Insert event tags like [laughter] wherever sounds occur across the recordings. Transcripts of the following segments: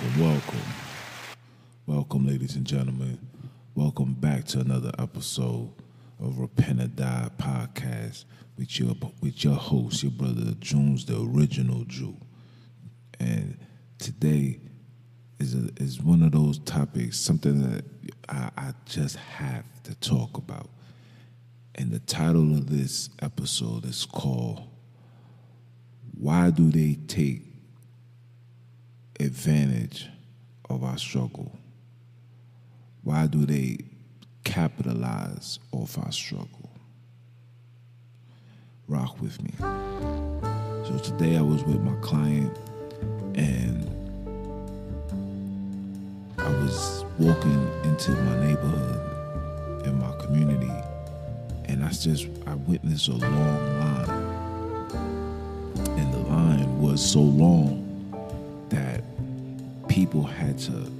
Welcome, welcome, welcome. Ladies and gentlemen. Welcome back to another episode of Repent or Die podcast with your with your host, your brother Jones, the original Jew. And today is a, is one of those topics, something that I, I just have to talk about. And the title of this episode is called Why Do They Take Advantage of Our Struggle? Why do they capitalize off our struggle? Rock with me. So today I was with my client and I was walking into my neighborhood in my community and I just I witnessed a long line. And the line was so long that people had to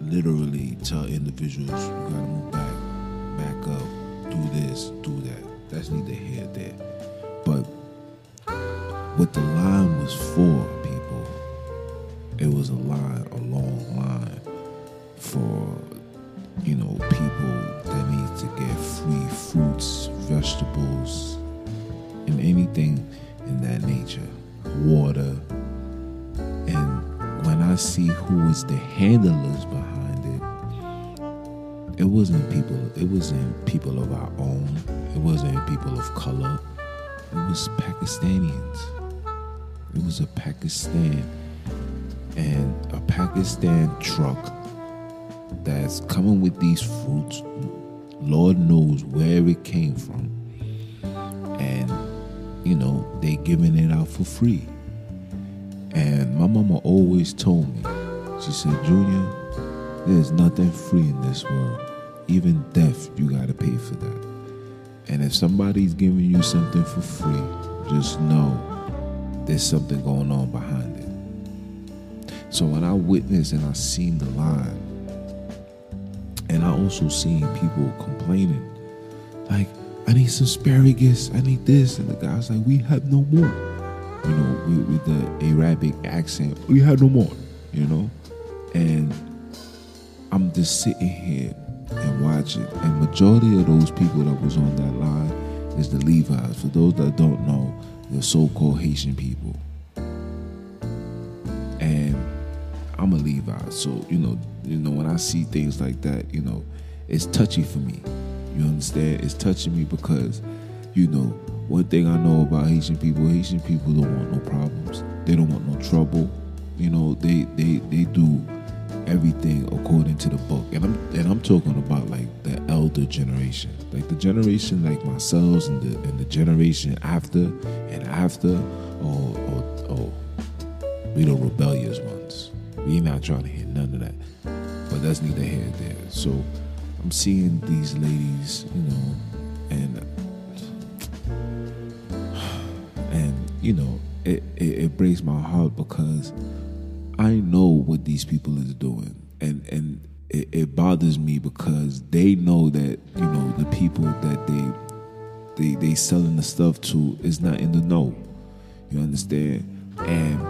literally tell individuals, you gotta move back, back up, do this, do that. That's neither here nor there. But what the line was for, people, it was a line, a long line I see who was the handlers behind it, it wasn't people, it wasn't people of our own, it wasn't people of color, it was Pakistanians. It was a Pakistan and a Pakistan truck that's coming with these fruits. Lord knows where it came from. And, you know, they giving it out for free. And my mama always told me, she said, Junior, there's nothing free in this world. Even death, you gotta pay for that. And if somebody's giving you something for free, just know there's something going on behind it. So when I witnessed and I seen the line, and I also seen people complaining, like, I need some asparagus, I need this, and the guy's like, we have no more. You know, with, with the Arabic accent, we have no more. You know, and I'm just sitting here and watching, and majority of those people that was on that line is the Levites. For those that don't know, the so-called Haitian people. And I'm a Levi, so you know, you know, when I see things like that, you know, it's touchy for me. You understand? It's touching me because, you know, one thing I know about Haitian people, Haitian people don't want no problems. They don't want no trouble. You know, they they they do everything according to the book. And I'm and I'm talking about like the elder generation. Like the generation like myself and the and the generation after and after or or, or we the rebellious ones. We not trying to hear none of that. But that's neither here nor there. So I'm seeing these ladies, you know, and you know, it, it, it breaks my heart because I know what these people is doing, and and it, it, bothers me because they know that you know the people that they they they selling the stuff to is not in the know. You understand? And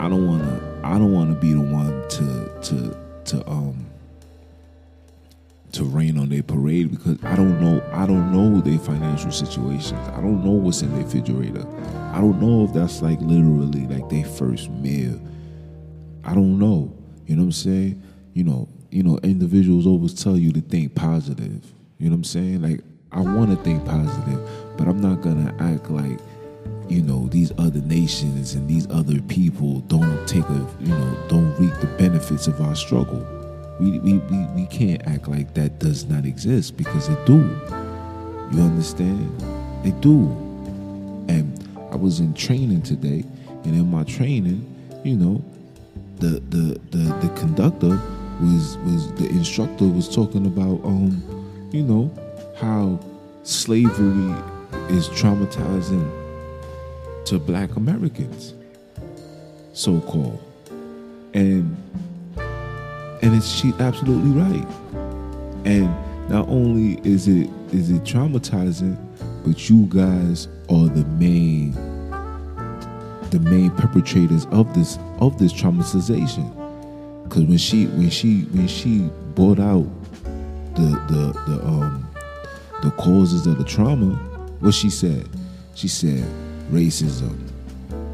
I don't wanna I don't wanna be the one to to to um to rain on their parade because I don't know I don't know their financial situations. I don't know what's in their refrigerator. I don't know if that's like literally like their first meal. I don't know. You know what I'm saying? You know, you know, individuals always tell you to think positive. You know what I'm saying? Like I want to think positive, but I'm not gonna act like you know these other nations and these other people don't take a you know don't reap the benefits of our struggle. We we we, we can't act like that does not exist because it do. You understand? It do. And I was in training today, and in my training, you know, the the the, the conductor was was the instructor was talking about um you know how slavery is traumatizing to black Americans so called and and it's she absolutely right and not only is it is it traumatizing but you guys are the main the main perpetrators of this of this traumatization. Because when she when she when she brought out the the the um the causes of the trauma, what she said, she said racism.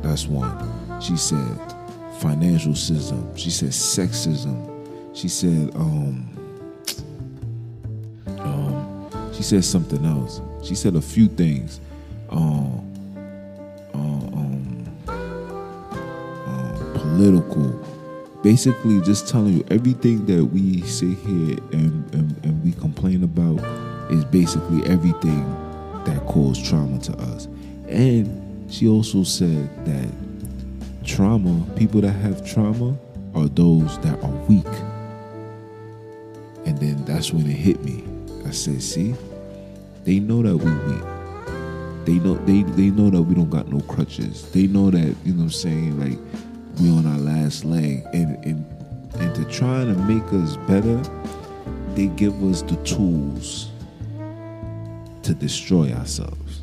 That's one. She said financial system. She said sexism. She said um um she said something else. She said a few things. Um um, um political basically just telling you everything that we sit here and, and, and we complain about is basically everything that caused trauma to us. And she also said that trauma, people that have trauma, are those that are weak. And then that's when it hit me. I said, see, they know that we weak. They know they they know that we don't got no crutches. They know that, you know what I'm saying, like we on our last leg. And and and to try to make us better, they give us the tools to destroy ourselves.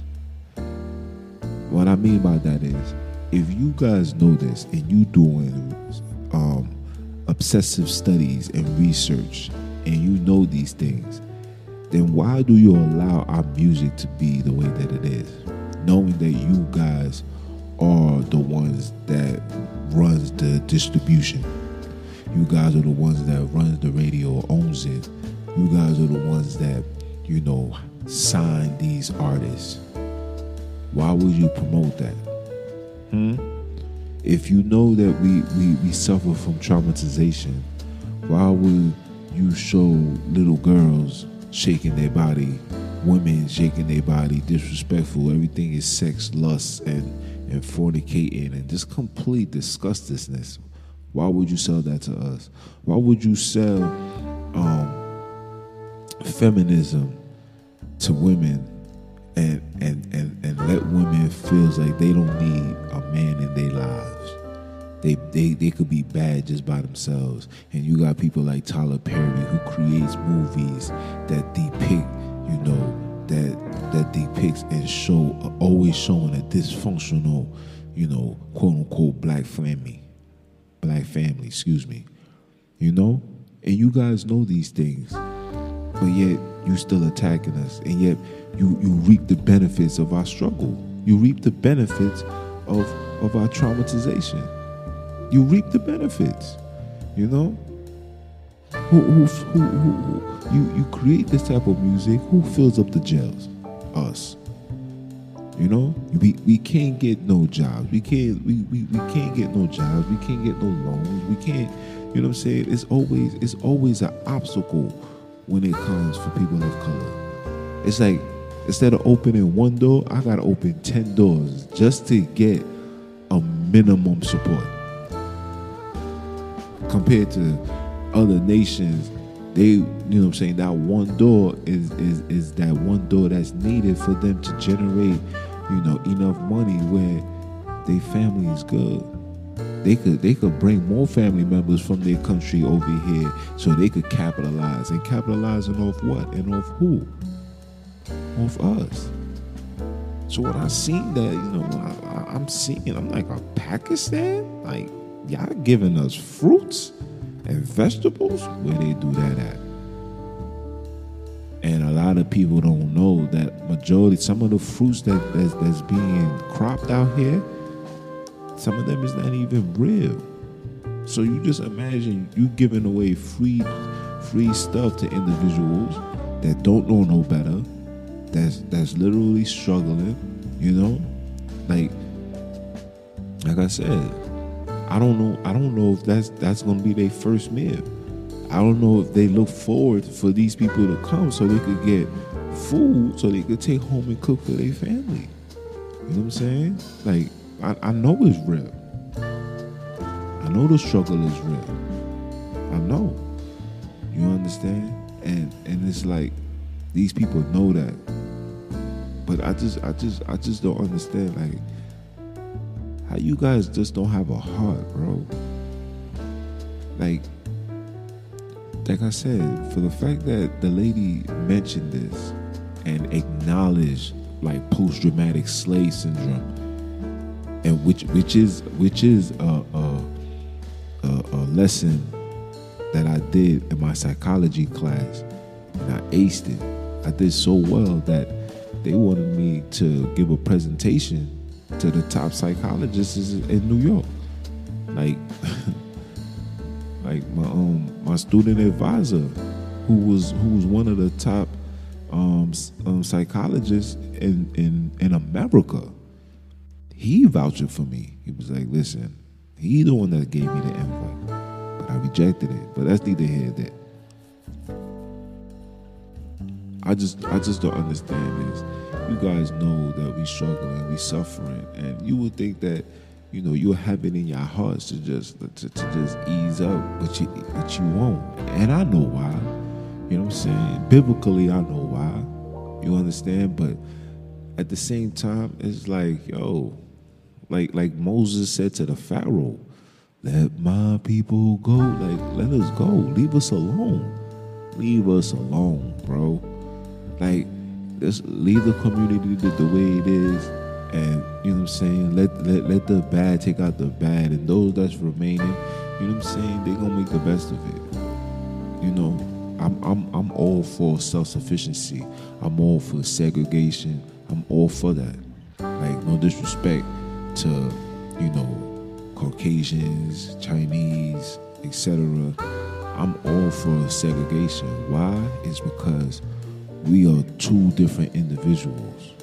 What I mean by that is, if you guys know this and you doing um, obsessive studies and research, and you know these things, then why do you allow our music to be the way that it is, knowing that you guys are the ones that runs the distribution. You guys are the ones that runs the radio, owns it. You guys are the ones that, you know, sign these artists. Why would you promote that? Hmm? If you know that we, we, we suffer from traumatization, why would you show little girls shaking their body, women shaking their body, disrespectful, everything is sex, lust, and, and fornicating, and just complete disgustingness. Why would you sell that to us? Why would you sell um, feminism to women and, and, and, and let women feel like they don't need a man in their lives? They, they, they could be bad just by themselves. And you got people like Tyler Perry who creates movies that depict, you know, that that depicts and show always showing a dysfunctional, you know, quote unquote black family. Black family, excuse me. You know? And you guys know these things. But yet you still attacking us. And yet you, you reap the benefits of our struggle. You reap the benefits of, of our traumatization you reap the benefits. You know, who, who, who, who, you you create this type of music. Who fills up the jails? Us. You know, we, we can't get no jobs. We can't we, we, we can't get no jobs. We can't get no loans. We can't. You know what I'm saying? It's always it's always an obstacle when it comes for people of color. It's like instead of opening one door, I gotta open ten doors just to get a minimum support compared to other nations, they you know what I'm saying that one door is is is that one door that's needed for them to generate you know enough money where their family is good. They could they could bring more family members from their country over here so they could capitalize and capitalizing off what and off who? Off us. So when I seen that, you know, I, am seeing, I'm like, a Pakistan, like y'all giving us fruits and vegetables? Where they do that at? And a lot of people don't know that majority, some of the fruits that that's, that's being cropped out here, some of them is not even real. So you just imagine you giving away free, free stuff to individuals that don't know no better, that's that's literally struggling, you know, like like I said, I don't know. I don't know if that's that's going to be their first meal. I don't know if they look forward for these people to come so they could get food so they could take home and cook for their family. You know what I'm saying? Like I, I know it's real. I know the struggle is real. I know. You understand? And and it's like these people know that. But I just I just I just don't understand like how you guys just don't have a heart, bro? Like, like I said, for the fact that the lady mentioned this and acknowledged like post-traumatic slave syndrome, and which which is which is a, a, a, a lesson that I did in my psychology class, and I aced it. I did so well that they wanted me to give a presentation to the top psychologists in New York. Like, [laughs] like my um my student advisor, who was who was one of the top um, um psychologists in in in America. He vouched for me. He was like, "Listen, he the one that gave me the invite, but I rejected it. But that's neither here nor there." I just I just don't understand this. You guys know that we struggling, we suffering, and you would think that you know you have it in your hearts to just to, to just ease up, but you but you won't. And I know why. You know what I'm saying? Biblically, I know why. You understand? But at the same time, it's like, yo, like like Moses said to the Pharaoh, let my people go. Like, let us go. Leave us alone. Leave us alone, bro. Like, just leave the community the, the way it is, and you know what I'm saying. Let let let the bad take out the bad, and those that's remaining, you know what I'm saying. They gonna make the best of it. You know, I'm I'm I'm all for self sufficiency. I'm all for segregation. I'm all for that. Like no disrespect to you know Caucasians, Chinese, etc. I'm all for segregation. Why? It's because we are two different individuals.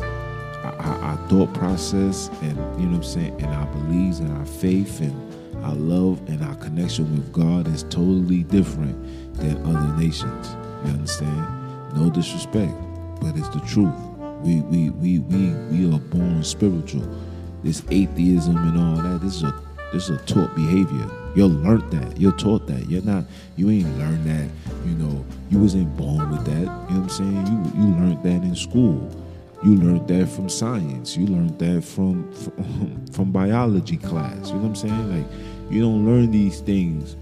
Our, our, thought process and you know what I'm saying, and our beliefs and our faith and our love and our connection with God is totally different than other nations. You understand? No disrespect, but it's the truth. We we we we we are born spiritual. This atheism and all that, this is a this is a taught behavior. You're learned that. You're taught that. You're not. You ain't learned that. You know. You wasn't born with that. You know what I'm saying? You you learned that in school. You learned that from science. You learned that from from, [laughs] from biology class. You know what I'm saying? Like you don't learn these things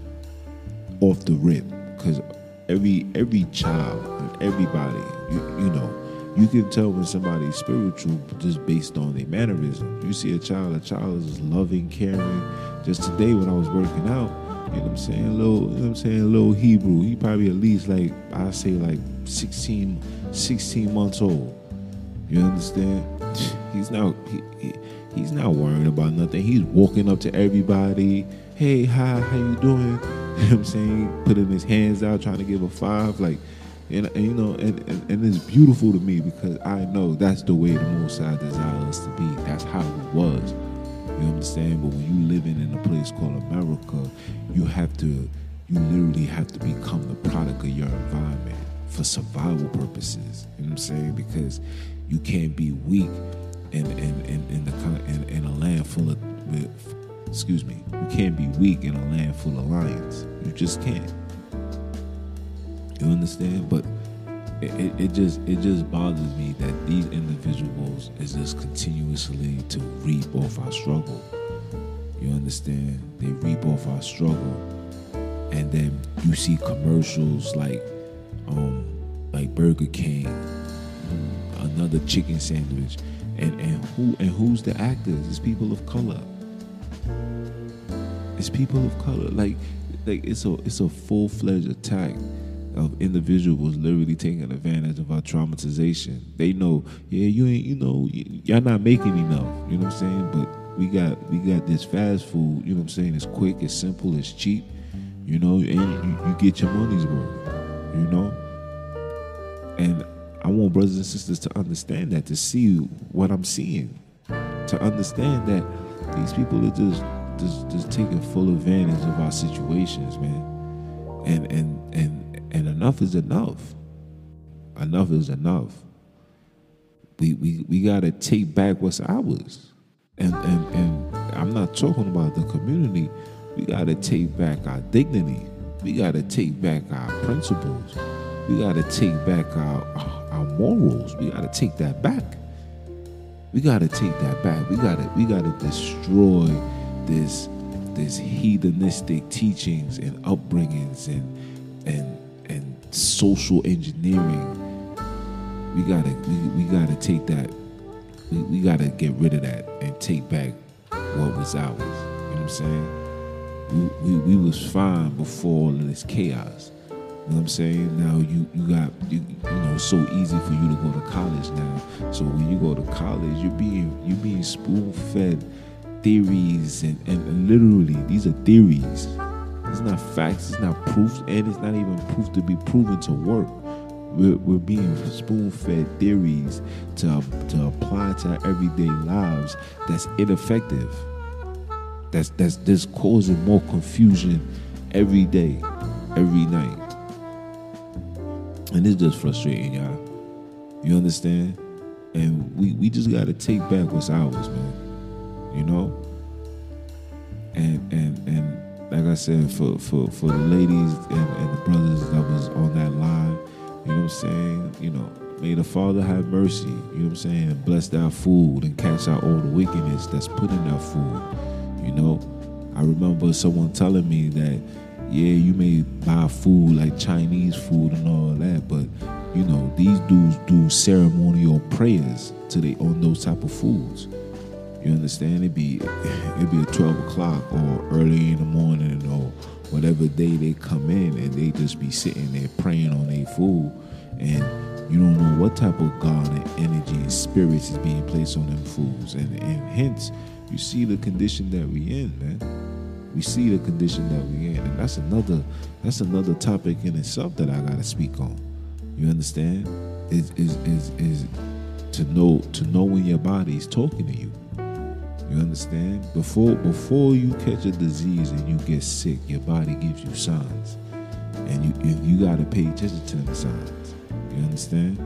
off the rip because every every child and everybody you, you know you can tell when somebody's spiritual just based on their mannerism. You see a child, a child is loving, caring. Just today when I was working out, you know what I'm saying, a little, you know what I'm saying, a little Hebrew. He probably at least like I say like 16, 16 months old. You understand? He's not he, he, he's not worrying about nothing. He's walking up to everybody. Hey, hi, how you doing? [laughs] You know what I'm saying? Putting his hands out, trying to give a five. Like and, and you know, and, and, and, it's beautiful to me because I know that's the way the Most High desires us to be. That's how it was. You understand? But when you living in a place called America, you have to, you literally have to become the product of your environment for survival purposes. You know what I'm saying? Because you can't be weak in in in, in the in, in a land full of with, excuse me, you can't be weak in a land full of lions. You just can't. You understand? But it, it, it, just it just bothers me that these individuals is just continuously to reap off our struggle. You understand? They reap off our struggle, and then you see commercials like um like Burger King, another chicken sandwich, and and who and who's the actors? It's people of color. It's people of color. Like like it's a it's a full fledged attack of individuals literally taking advantage of our traumatization. They know, yeah, you ain't, you know, y'all not making enough. You know what I'm saying? But we got we got this fast food. You know what I'm saying? It's quick, it's simple, it's cheap. You know, and you, you get your money's worth. You know, and I want brothers and sisters to understand that, to see what I'm seeing, to understand that these people are just just just taking full advantage of our situations, man. And and and and enough is enough. Enough is enough. We we, we gotta take back what's ours. And and and I'm not talking about the community. We gotta take back our dignity. We gotta take back our principles. We gotta take back our our morals. We gotta take that back. We gotta take that back. We gotta we gotta destroy this this hedonistic teachings and upbringings and and social engineering. We gotta we, we gotta take that we, we got to get rid of that and take back what was ours. You know what I'm saying? We, we, we was fine before all of this chaos. You know what I'm saying? Now you you got you, you know so easy for you to go to college now. So when you go to college, you're being you're being spoon fed theories and, and, and literally these are theories. It's not facts, it's not proof, and it's not even proof to be proven to work. We're, we're being spoon fed theories to, to apply to our everyday lives that's ineffective. That's, that's just causing more confusion every day, every night. And it's just frustrating, y'all. You understand? And we, we just got to take back what's ours, man. You know? And, and, and, like I said, for, for, for the ladies and, and the brothers that was on that line, you know what I'm saying? You know, may the Father have mercy, you know what I'm saying? Bless that food and cast out all the wickedness that's put in that food. You know, I remember someone telling me that, yeah, you may buy food like Chinese food and all that, but you know, these dudes do ceremonial prayers to they on those type of foods. You understand? It'd be it'd be twelve o'clock or early in the morning or whatever day they come in and they just be sitting there praying on their food and you don't know what type of God and energy and spirits is being placed on them fools. And and hence you see the condition that we in, man. We see the condition that we in. And that's another that's another topic in itself that I gotta speak on. You understand? Is is is is to know to know when your body is talking to you. You understand? Before before you catch a disease and you get sick, your body gives you signs, and you you, you got to pay attention to them signs. You understand?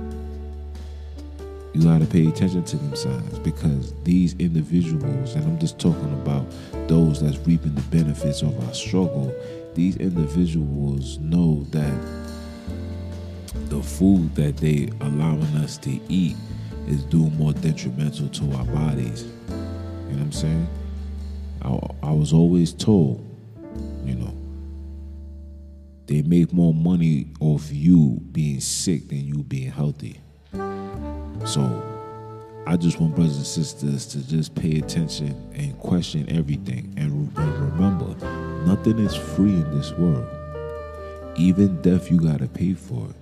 You got to pay attention to them signs because these individuals, and I'm just talking about those that's reaping the benefits of our struggle. These individuals know that the food that they allowing us to eat is doing more detrimental to our bodies know what I'm saying? I, I was always told, you know, they make more money off you being sick than you being healthy. So I just want brothers and sisters to just pay attention and question everything. And, and remember, nothing is free in this world. Even death, you got to pay for it.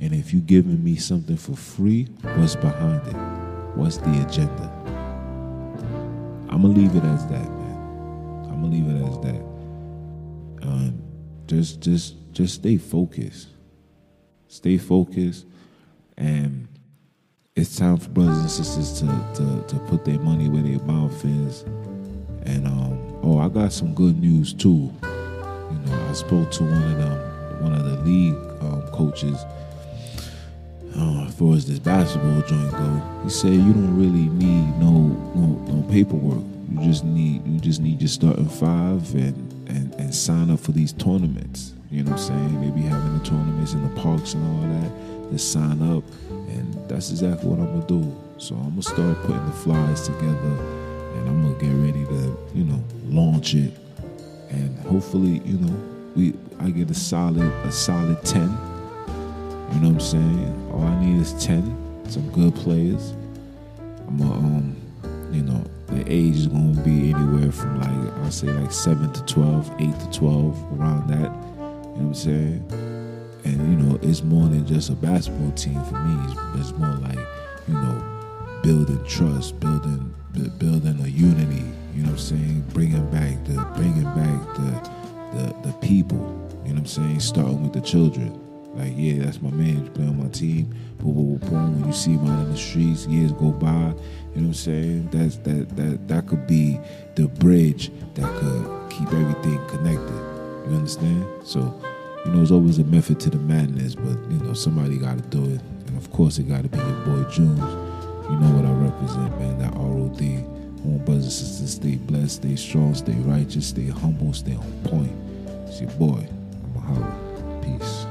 And if you giving me something for free, what's behind it? What's the agenda? I'm gonna leave it as that, man. I'm gonna leave it as that. Um, just, just, just stay focused. Stay focused, and it's time for brothers and sisters to to, to put their money where their mouth is. And um, oh, I got some good news too. You know, I spoke to one of them, one of the league um, coaches. Uh, as far as this basketball joint go, he said you don't really need no, no no paperwork. You just need you just need your starting five and, and and sign up for these tournaments. You know what I'm saying? They be having the tournaments in the parks and all that. Just sign up, and that's exactly what I'm gonna do. So I'm gonna start putting the flyers together, and I'm gonna get ready to you know launch it, and hopefully you know we I get a solid a solid ten you know what I'm saying? All I need is 10, some good players. I'm a, um, you know, the age is going to be anywhere from like, I'll say like 7 to 12, 8 to 12, around that. You know what I'm saying? And, you know, it's more than just a basketball team for me. It's, it's more like, you know, building trust, building building a unity, you know what I'm saying? Bringing back the, bringing back the, the, the people, you know what I'm saying? Starting with the children like, yeah, that's my man. He's playing on my team. Boom, boom, boom, boom. When you see him out in the streets, years go by. You know what I'm saying? That's that that that could be the bridge that could keep everything connected. You understand? So, you know, there's always a method to the madness, but you know, somebody got to do it, and of course, it got to be your boy Junes. You know what I represent, man. That ROD. Want brothers and sisters stay blessed, stay strong, stay righteous, stay humble, stay on point. It's your boy. I'm a holler. Peace.